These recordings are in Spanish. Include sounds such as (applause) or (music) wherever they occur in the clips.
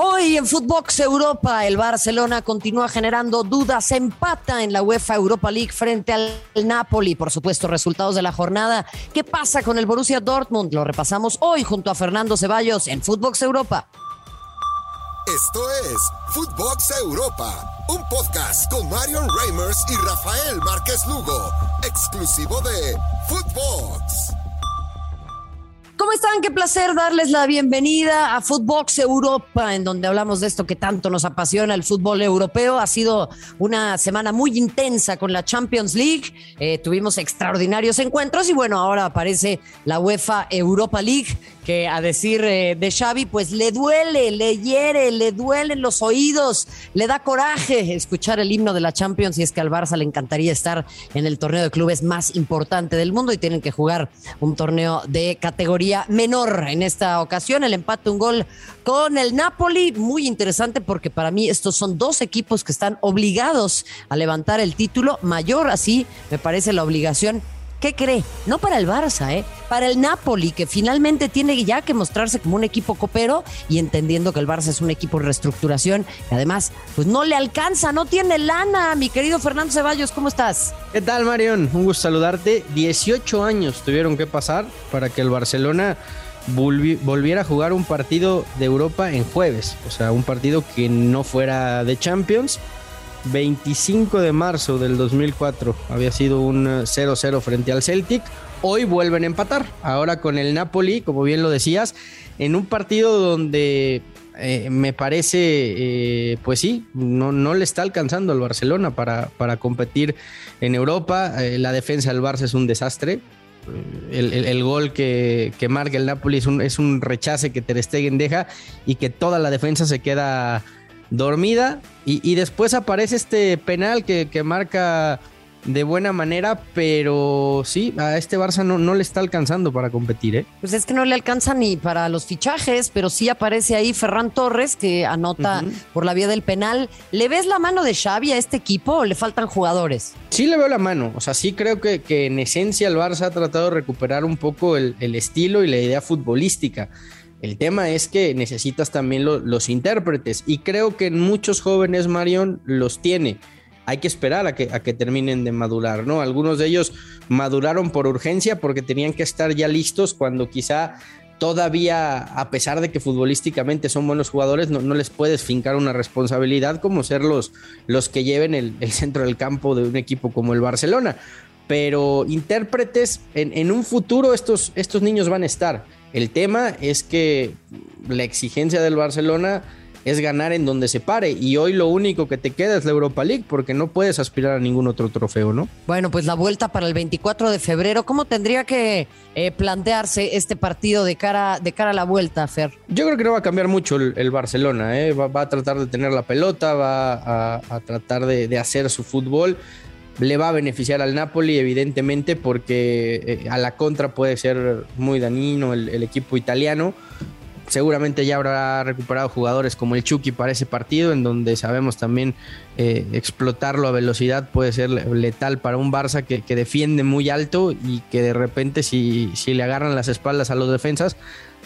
Hoy en Footbox Europa, el Barcelona continúa generando dudas, empata en la UEFA Europa League frente al Napoli. Por supuesto, resultados de la jornada. ¿Qué pasa con el Borussia Dortmund? Lo repasamos hoy junto a Fernando Ceballos en Footbox Europa. Esto es Footbox Europa, un podcast con Marion Reimers y Rafael Márquez Lugo, exclusivo de Footbox. ¿Cómo están? Qué placer darles la bienvenida a Footbox Europa, en donde hablamos de esto que tanto nos apasiona, el fútbol europeo. Ha sido una semana muy intensa con la Champions League. Eh, tuvimos extraordinarios encuentros y bueno, ahora aparece la UEFA Europa League que a decir eh, de Xavi, pues le duele, le hiere, le duelen los oídos, le da coraje escuchar el himno de la Champions y es que al Barça le encantaría estar en el torneo de clubes más importante del mundo y tienen que jugar un torneo de categoría menor. En esta ocasión el empate un gol con el Napoli, muy interesante porque para mí estos son dos equipos que están obligados a levantar el título mayor, así me parece la obligación ¿Qué cree? No para el Barça, ¿eh? Para el Napoli, que finalmente tiene ya que mostrarse como un equipo copero y entendiendo que el Barça es un equipo en reestructuración y además, pues no le alcanza, no tiene lana. Mi querido Fernando Ceballos, ¿cómo estás? ¿Qué tal, Marion? Un gusto saludarte. 18 años tuvieron que pasar para que el Barcelona volviera a jugar un partido de Europa en jueves. O sea, un partido que no fuera de Champions 25 de marzo del 2004 había sido un 0-0 frente al Celtic. Hoy vuelven a empatar, ahora con el Napoli, como bien lo decías, en un partido donde eh, me parece, eh, pues sí, no, no, le está alcanzando al Barcelona para, para competir en Europa. Eh, la defensa del Barça es un desastre. El, gol que, que, marca el Napoli es un, es un rechace que Ter Stegen deja y que toda la defensa se queda dormida. Y, después aparece este penal que, marca de buena manera, pero sí, a este Barça no, no, le está alcanzando para competir. ¿eh? Pues es que no le alcanza ni para los fichajes, pero sí aparece ahí Ferran Torres que anota por la vía del penal. ¿Le ves la mano de Xavi a este equipo o le faltan jugadores? Sí le veo la mano, o sea, sí creo que, que en esencia el Barça ha tratado de recuperar un poco el, el estilo y la idea futbolística. El tema es que necesitas también los intérpretes y creo que en muchos jóvenes Marion los tiene. Hay que esperar a que, a que terminen de madurar, ¿no? Algunos de ellos maduraron por urgencia porque tenían que estar ya listos cuando quizá todavía, a pesar de que futbolísticamente son buenos jugadores, no, les puedes fincar una responsabilidad como ser los, los que lleven el, centro del campo de un equipo como el Barcelona. Pero intérpretes, en, en un futuro estos, estos niños van a estar el tema es que la exigencia del Barcelona es ganar en donde se pare y hoy lo único que te queda es la Europa League porque no puedes aspirar a ningún otro trofeo, ¿no? Bueno, pues la vuelta para el 24 de febrero, ¿cómo tendría que eh, plantearse este partido de cara, de cara a la vuelta, Fer? Yo creo que no va a cambiar mucho el, Barcelona, ¿eh? va, a tratar de tener la pelota, va a, tratar de, de hacer su fútbol le va a beneficiar al Napoli, evidentemente, porque eh, a la contra puede ser muy dañino el, equipo italiano. Seguramente ya habrá recuperado jugadores como el Chucky para ese partido, en donde sabemos también eh, explotarlo a velocidad puede ser letal para un Barça que, defiende muy alto y que de repente si, si le agarran las espaldas a los defensas,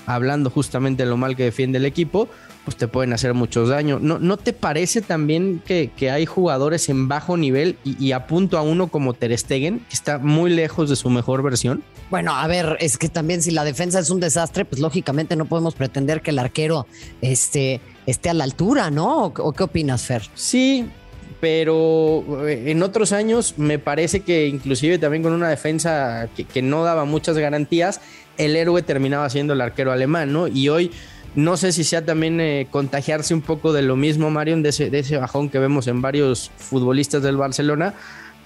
hablando justamente de lo mal que defiende el equipo, pues te pueden hacer muchos daños. ¿No, ¿no te parece también que, hay jugadores en bajo nivel y, apunto a uno como Ter Stegen, que está muy lejos de su mejor versión? Bueno, a ver, es que también si la defensa es un desastre, pues lógicamente no podemos pretender que el arquero este, esté a la altura, ¿no? ¿O, qué opinas, Fer? Sí, pero eh, en otros años me parece que inclusive también con una defensa que, que no daba muchas garantías, el héroe terminaba siendo el arquero alemán, ¿no? Y hoy no sé si sea también eh, contagiarse un poco de lo mismo, Marion, de ese, bajón que vemos en varios futbolistas del Barcelona,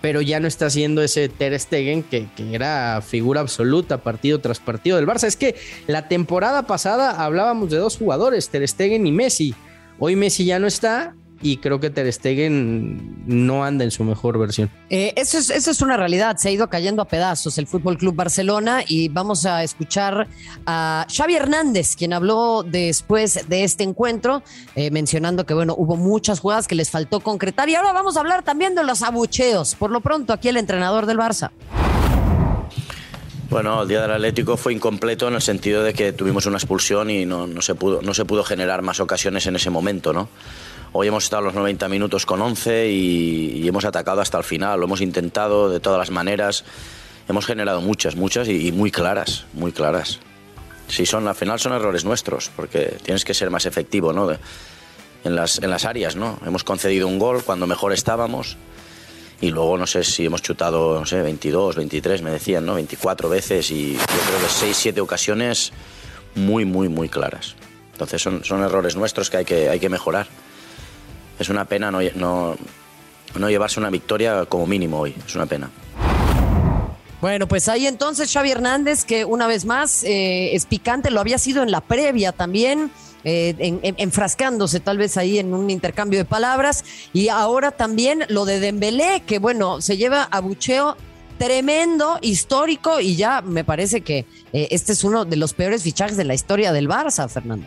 pero ya no está siendo ese Ter Stegen que, que, era figura absoluta partido tras partido del Barça. Es que la temporada pasada hablábamos de dos jugadores, Ter Stegen y Messi. Hoy Messi ya no está y creo que Ter Stegen no anda en su mejor versión. Eh, eso, es, eso es una realidad, se ha ido cayendo a pedazos el Fútbol Club Barcelona y vamos a escuchar a Xavi Hernández, quien habló después de este encuentro, eh, mencionando que bueno, hubo muchas jugadas que les faltó concretar y ahora vamos a hablar también de los abucheos. Por lo pronto, aquí el entrenador del Barça. Bueno, el día del Atlético fue incompleto en el sentido de que tuvimos una expulsión y no, no, se, pudo, no se pudo generar más ocasiones en ese momento, ¿no? Hoy hemos estado los 90 minutos con 11 y, y hemos atacado hasta el final, lo hemos intentado de todas las maneras, hemos generado muchas, muchas y, y muy claras, muy claras. Sí, son, al final son errores nuestros, porque tienes que ser más efectivo, ¿no? De, en las, en las áreas, ¿no? Hemos concedido un gol cuando mejor estábamos y luego no sé si hemos chutado, no sé, 22, 23, me decían, ¿no? 24 veces y yo creo que 6, 7 ocasiones muy, muy, muy claras. Entonces son, son errores nuestros que hay, que hay que mejorar. Es una pena no, no, no llevarse una victoria como mínimo hoy, es una pena. Bueno, pues ahí entonces Xavi Hernández, que una vez más eh, es picante, lo había sido en la previa también, eh, en, en, enfrascándose tal vez ahí en un intercambio de palabras. Y ahora también lo de Dembélé, que bueno, se lleva a bucheo tremendo, histórico, y ya me parece que eh, este es uno de los peores fichajes de la historia del Barça, Fernando.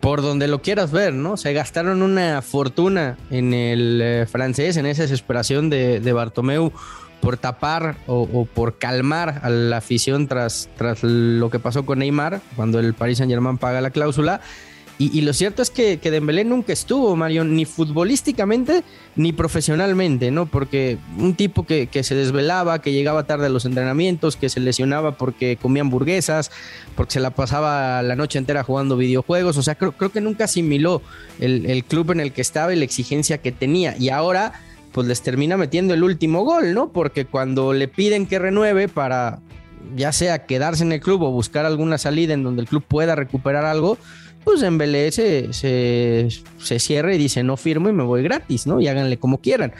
Por donde lo quieras ver, ¿no? Se gastaron una fortuna en el eh, francés, en esa desesperación de, de Bartomeu por tapar o, o, por calmar a la afición tras, tras lo que pasó con Neymar, cuando el Paris Saint Germain paga la cláusula. Y, y, lo cierto es que, que Dembélé nunca estuvo, Mario, ni futbolísticamente ni profesionalmente, ¿no? Porque un tipo que, que, se desvelaba, que llegaba tarde a los entrenamientos, que se lesionaba porque comía hamburguesas, porque se la pasaba la noche entera jugando videojuegos, o sea, creo, creo que nunca asimiló el, el club en el que estaba y la exigencia que tenía. Y ahora pues les termina metiendo el último gol, ¿no? Porque cuando le piden que renueve para ya sea quedarse en el club o buscar alguna salida en donde el club pueda recuperar algo, pues en Belé se, se, se cierra y dice no firmo y me voy gratis, ¿no? Y háganle como quieran.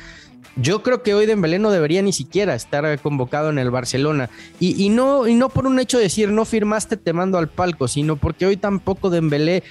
Yo creo que hoy Dembélé no debería ni siquiera estar convocado en el Barcelona. Y, y, no, y no por un hecho de decir no firmaste, te mando al palco, sino porque hoy tampoco Dembélé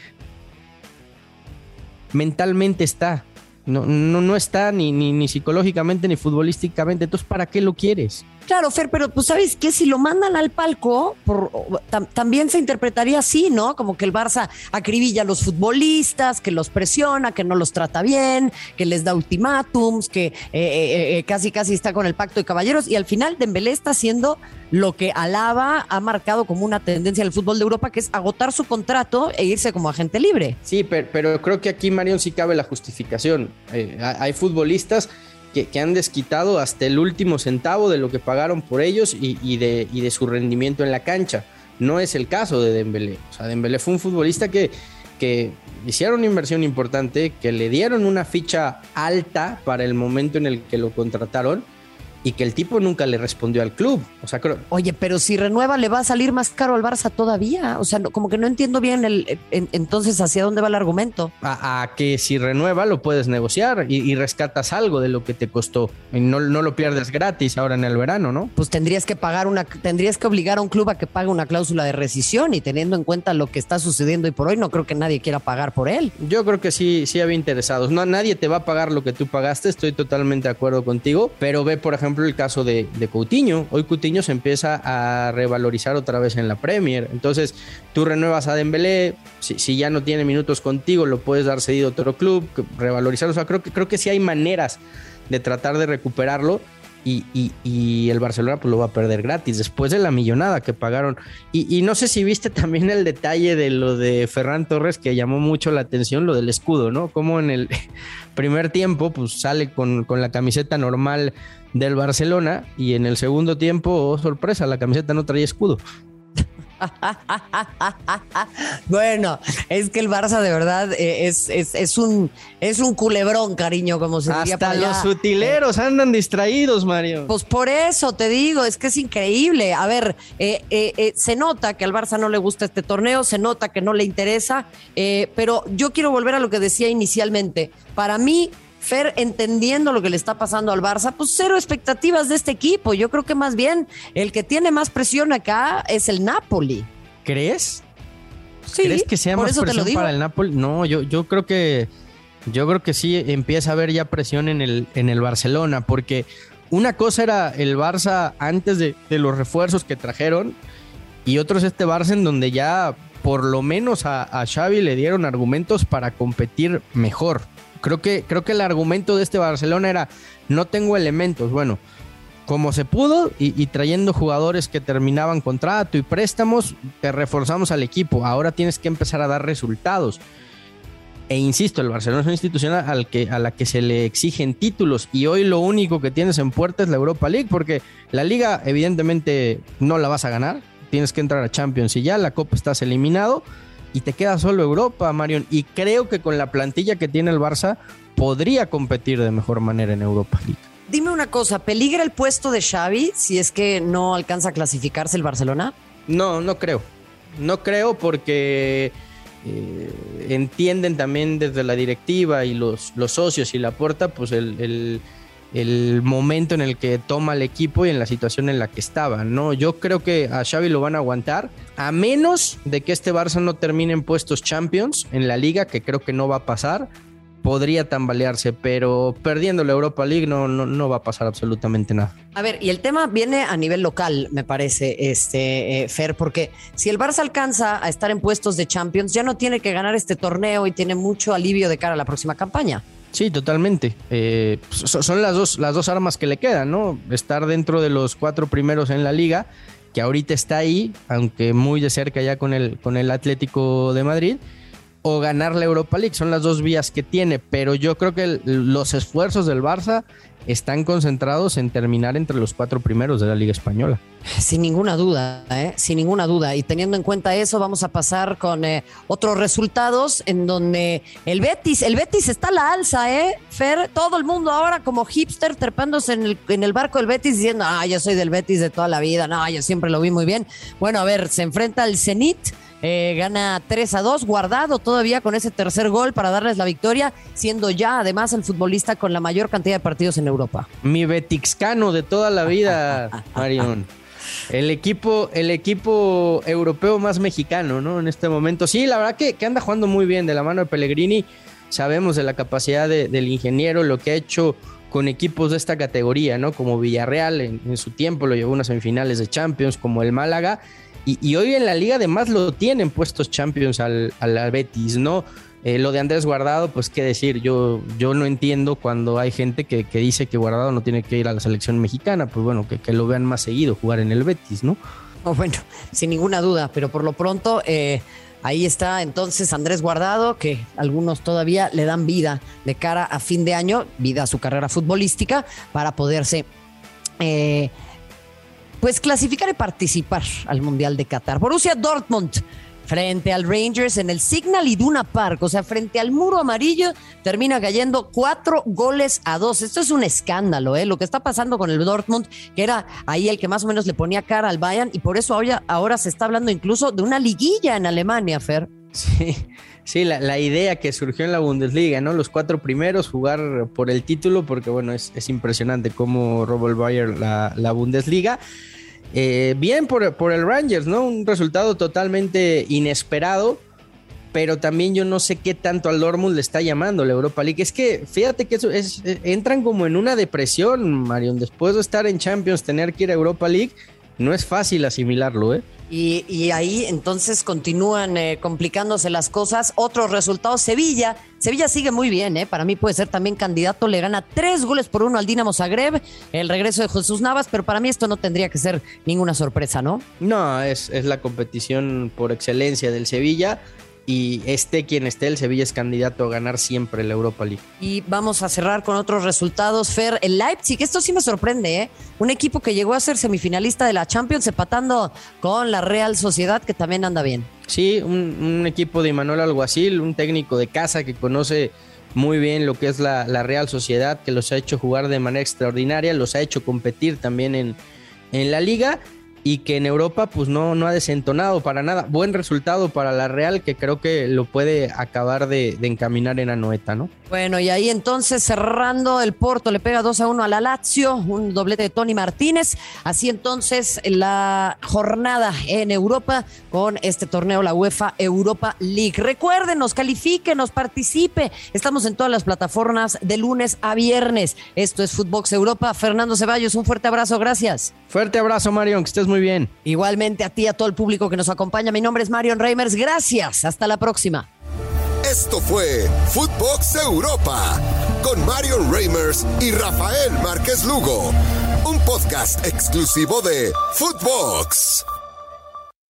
mentalmente está. No, no, no está ni, ni, ni psicológicamente ni futbolísticamente. Entonces, ¿para qué lo quieres? Claro, Fer, pero pues sabes que si lo mandan al palco, por, tam, también se interpretaría así, ¿no? Como que el Barça acribilla a los futbolistas, que los presiona, que no los trata bien, que les da ultimátums, que eh, eh, eh, casi casi está con el pacto de caballeros y al final Dembélé está haciendo lo que Alaba ha marcado como una tendencia en el fútbol de Europa, que es agotar su contrato e irse como agente libre. Sí, pero, pero creo que aquí, Marion, sí cabe la justificación. Eh, hay futbolistas que, han desquitado hasta el último centavo de lo que pagaron por ellos y, de, su rendimiento en la cancha. No es el caso de Dembélé. O sea, Dembélé fue un futbolista que hicieron una inversión importante, que le dieron una ficha alta para el momento en el que lo contrataron y que el tipo nunca le respondió al club. O sea, creo... Oye, pero si renueva le va a salir más caro al Barça todavía. O sea, no, como que no entiendo bien el, en, entonces hacia dónde va el argumento. A, a que si renueva lo puedes negociar y, y, rescatas algo de lo que te costó. Y no, no lo pierdes gratis ahora en el verano, ¿no? Pues tendrías que pagar una, tendrías que obligar a un club a que pague una cláusula de rescisión y teniendo en cuenta lo que está sucediendo hoy por hoy, no creo que nadie quiera pagar por él. Yo creo que sí, sí había interesados. No, nadie te va a pagar lo que tú pagaste, estoy totalmente de acuerdo contigo, pero ve, por ejemplo, el caso de, de, Coutinho. Hoy Coutinho se empieza a revalorizar otra vez en la Premier. Entonces, tú renuevas a Dembélé, si, si ya no tiene minutos contigo, lo puedes dar cedido a otro club, revalorizar. O sea, creo que, creo que sí hay maneras de tratar de recuperarlo. Y, y, y, el Barcelona pues lo va a perder gratis después de la millonada que pagaron. Y, y, no sé si viste (laughs) también el detalle de lo de Ferran Torres que llamó mucho la atención, lo del escudo, ¿no? Como en el (laughs) primer tiempo pues sale con, con la camiseta normal del Barcelona y en el segundo tiempo, oh, sorpresa, la camiseta no traía escudo. (laughs) bueno, es que el Barça de verdad eh, es, es, es, un, es un culebrón, cariño, como se diría. Hasta los utileros andan distraídos, Mario. Pues por eso te digo, es que es increíble. A ver, eh, eh, eh, se nota que al Barça no le gusta este torneo, se nota que no le interesa, eh, pero yo quiero volver a lo que decía inicialmente. Para mí, Fer, entendiendo lo que le está pasando al Barça, pues cero expectativas de este equipo. Yo creo que más bien el que tiene más presión acá es el Napoli. ¿Crees? Sí, ¿Crees que sea más presión para el Napoli? No, yo, yo creo que yo creo que sí empieza a haber ya presión en el, en el Barcelona, porque una cosa era el Barça antes de, de los refuerzos que trajeron, y otro es este Barça en donde ya por lo menos a, a Xavi le dieron argumentos para competir mejor. Creo que, creo que el argumento de este Barcelona era, no tengo elementos. Bueno, como se pudo y, trayendo jugadores que terminaban contrato y préstamos, te reforzamos al equipo. Ahora tienes que empezar a dar resultados. E insisto, el Barcelona es una institución al que, a la que se le exigen títulos y hoy lo único que tienes en puerta es la Europa League porque la liga evidentemente no la vas a ganar, tienes que entrar a Champions y ya la Copa estás eliminado y te queda solo Europa, Marion. Y creo que con la plantilla que tiene el Barça podría competir de mejor manera en Europa League. Dime una cosa, ¿peligra el puesto de Xavi si es que no alcanza a clasificarse el Barcelona? No, no creo. No creo porque eh, entienden también desde la directiva y los, los socios y la puerta, pues el, el, momento en el que toma el equipo y en la situación en la que estaba, ¿no? Yo creo que a Xavi lo van a aguantar, a menos de que este Barça no termine en puestos champions en la liga, que creo que no va a pasar podría tambalearse, pero perdiendo la Europa League no, no, va a pasar absolutamente nada. A ver, y el tema viene a nivel local, me parece, este, eh, Fer, porque si el Barça alcanza a estar en puestos de Champions, ya no tiene que ganar este torneo y tiene mucho alivio de cara a la próxima campaña. Sí, totalmente. Eh, son las dos, las dos armas que le quedan, ¿no? Estar dentro de los cuatro primeros en la liga, que ahorita está ahí, aunque muy de cerca ya con el, con el Atlético de Madrid o ganar la Europa League. Son las dos vías que tiene, pero yo creo que los esfuerzos del Barça están concentrados en terminar entre los cuatro primeros de la Liga Española. Sin ninguna duda, ¿eh? sin ninguna duda. Y teniendo en cuenta eso, vamos a pasar con eh, otros resultados en donde el Betis, el Betis está a la alza, ¿eh? Fer, todo el mundo ahora como hipster trepándose en el, en el barco del Betis diciendo, ah, yo soy del Betis de toda la vida, no, yo siempre lo vi muy bien. Bueno, a ver, se enfrenta al Zenit eh, gana 3 a 2, guardado todavía con ese tercer gol para darles la victoria, siendo ya además el futbolista con la mayor cantidad de partidos en Europa. Mi Betixcano de toda la vida, (laughs) Marion. El equipo, el equipo europeo más mexicano, ¿no? En este momento. Sí, la verdad que, anda jugando muy bien de la mano de Pellegrini. Sabemos de la capacidad del ingeniero, lo que ha hecho con equipos de esta categoría, ¿no? Como Villarreal en, su tiempo lo llevó a unas semifinales de Champions, como el Málaga, y, hoy en la liga además lo tienen puestos Champions al, al Betis, ¿no? Eh, lo de Andrés Guardado, pues qué decir, yo, yo no entiendo cuando hay gente que, dice que Guardado no tiene que ir a la selección mexicana, pues bueno, que, lo vean más seguido jugar en el Betis, ¿no? Oh, bueno, sin ninguna duda, pero por lo pronto eh, ahí está entonces Andrés Guardado, que algunos todavía le dan vida de cara a fin de año, vida a su carrera futbolística, para poderse... Eh, pues clasificar y participar al Mundial de Qatar. Borussia Dortmund frente al Rangers en el Signal Iduna Park, o sea, frente al muro amarillo, termina cayendo cuatro goles a dos. Esto es un escándalo, ¿eh? Lo que está pasando con el Dortmund, que era ahí el que más o menos le ponía cara al Bayern, y por eso ahora, ahora se está hablando incluso de una liguilla en Alemania, Fer. Sí. Sí, la, idea que surgió en la Bundesliga, ¿no? Los cuatro primeros, jugar por el título, porque bueno, es, impresionante cómo robó el Bayern la, la Bundesliga. Eh, bien por, el Rangers, ¿no? Un resultado totalmente inesperado, pero también yo no sé qué tanto al Dortmund le está llamando la Europa League. Es que fíjate que eso es, entran como en una depresión, Marion. Después de estar en Champions, tener que ir a Europa League, no es fácil asimilarlo, ¿eh? Y, ahí entonces continúan eh, complicándose las cosas. Otros resultados, Sevilla. Sevilla sigue muy bien, ¿eh? para mí puede ser también candidato. Le gana tres goles por uno al Dinamo Zagreb. El regreso de Jesús Navas, pero para mí esto no tendría que ser ninguna sorpresa, ¿no? No, es, es la competición por excelencia del Sevilla y esté quien esté, el Sevilla es candidato a ganar siempre la Europa League. Y vamos a cerrar con otros resultados, Fer. El Leipzig, esto sí me sorprende, ¿eh? Un equipo que llegó a ser semifinalista de la Champions, empatando con la Real Sociedad, que también anda bien. Sí, un, equipo de Manuel Alguacil, un técnico de casa que conoce muy bien lo que es la, la, Real Sociedad, que los ha hecho jugar de manera extraordinaria, los ha hecho competir también en, en la liga y que en Europa pues no, no ha desentonado para nada. Buen resultado para la Real que creo que lo puede acabar de, encaminar en Anoeta, ¿no? Bueno, y ahí entonces cerrando el Porto le pega 2 a 1 a la Lazio, un doblete de Tony Martínez. Así entonces la jornada en Europa con este torneo, la UEFA Europa League. Recuerden, nos califique, nos participe. Estamos en todas las plataformas de lunes a viernes. Esto es Footbox Europa. Fernando Ceballos, un fuerte abrazo, gracias. Fuerte abrazo, Marion, que estés muy bien. Igualmente a ti, a todo el público que nos acompaña. Mi nombre es Marion Reimers. Gracias. Hasta la próxima. Esto fue Footbox Europa con Marion Reimers y Rafael Márquez Lugo un podcast exclusivo de Footbox.